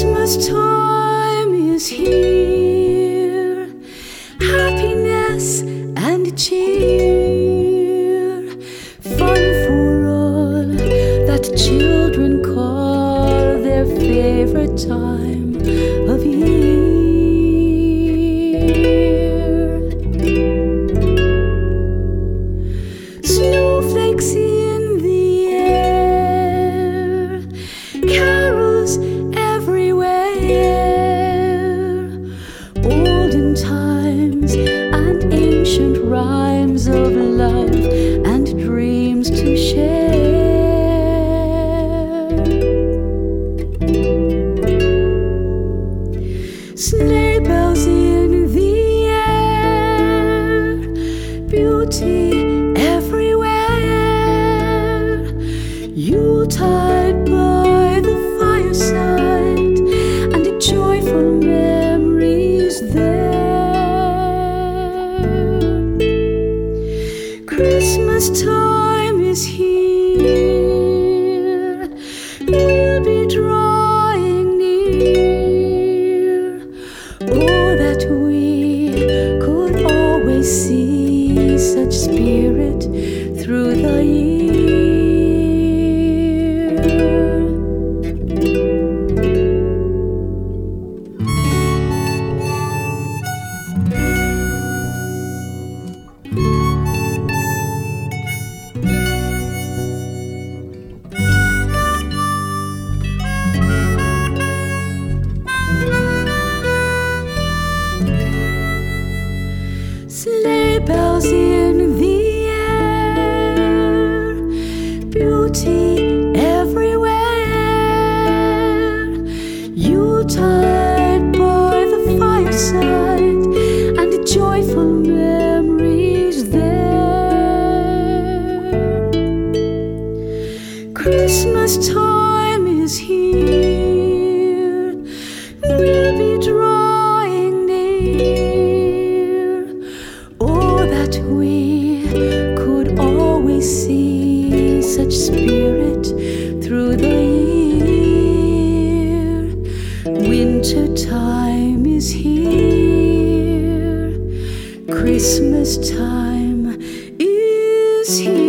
Christmas time is here. Happiness and cheer. Fun for all that children call their favorite time. beauty everywhere. Yuletide by the fireside, and the joyful memories there. Christmas time is here. We'll be dry. Bells in the air, beauty everywhere. Yuletide by the fireside, and the joyful memories there. Christmas time. Winter time is here. Christmas time is here.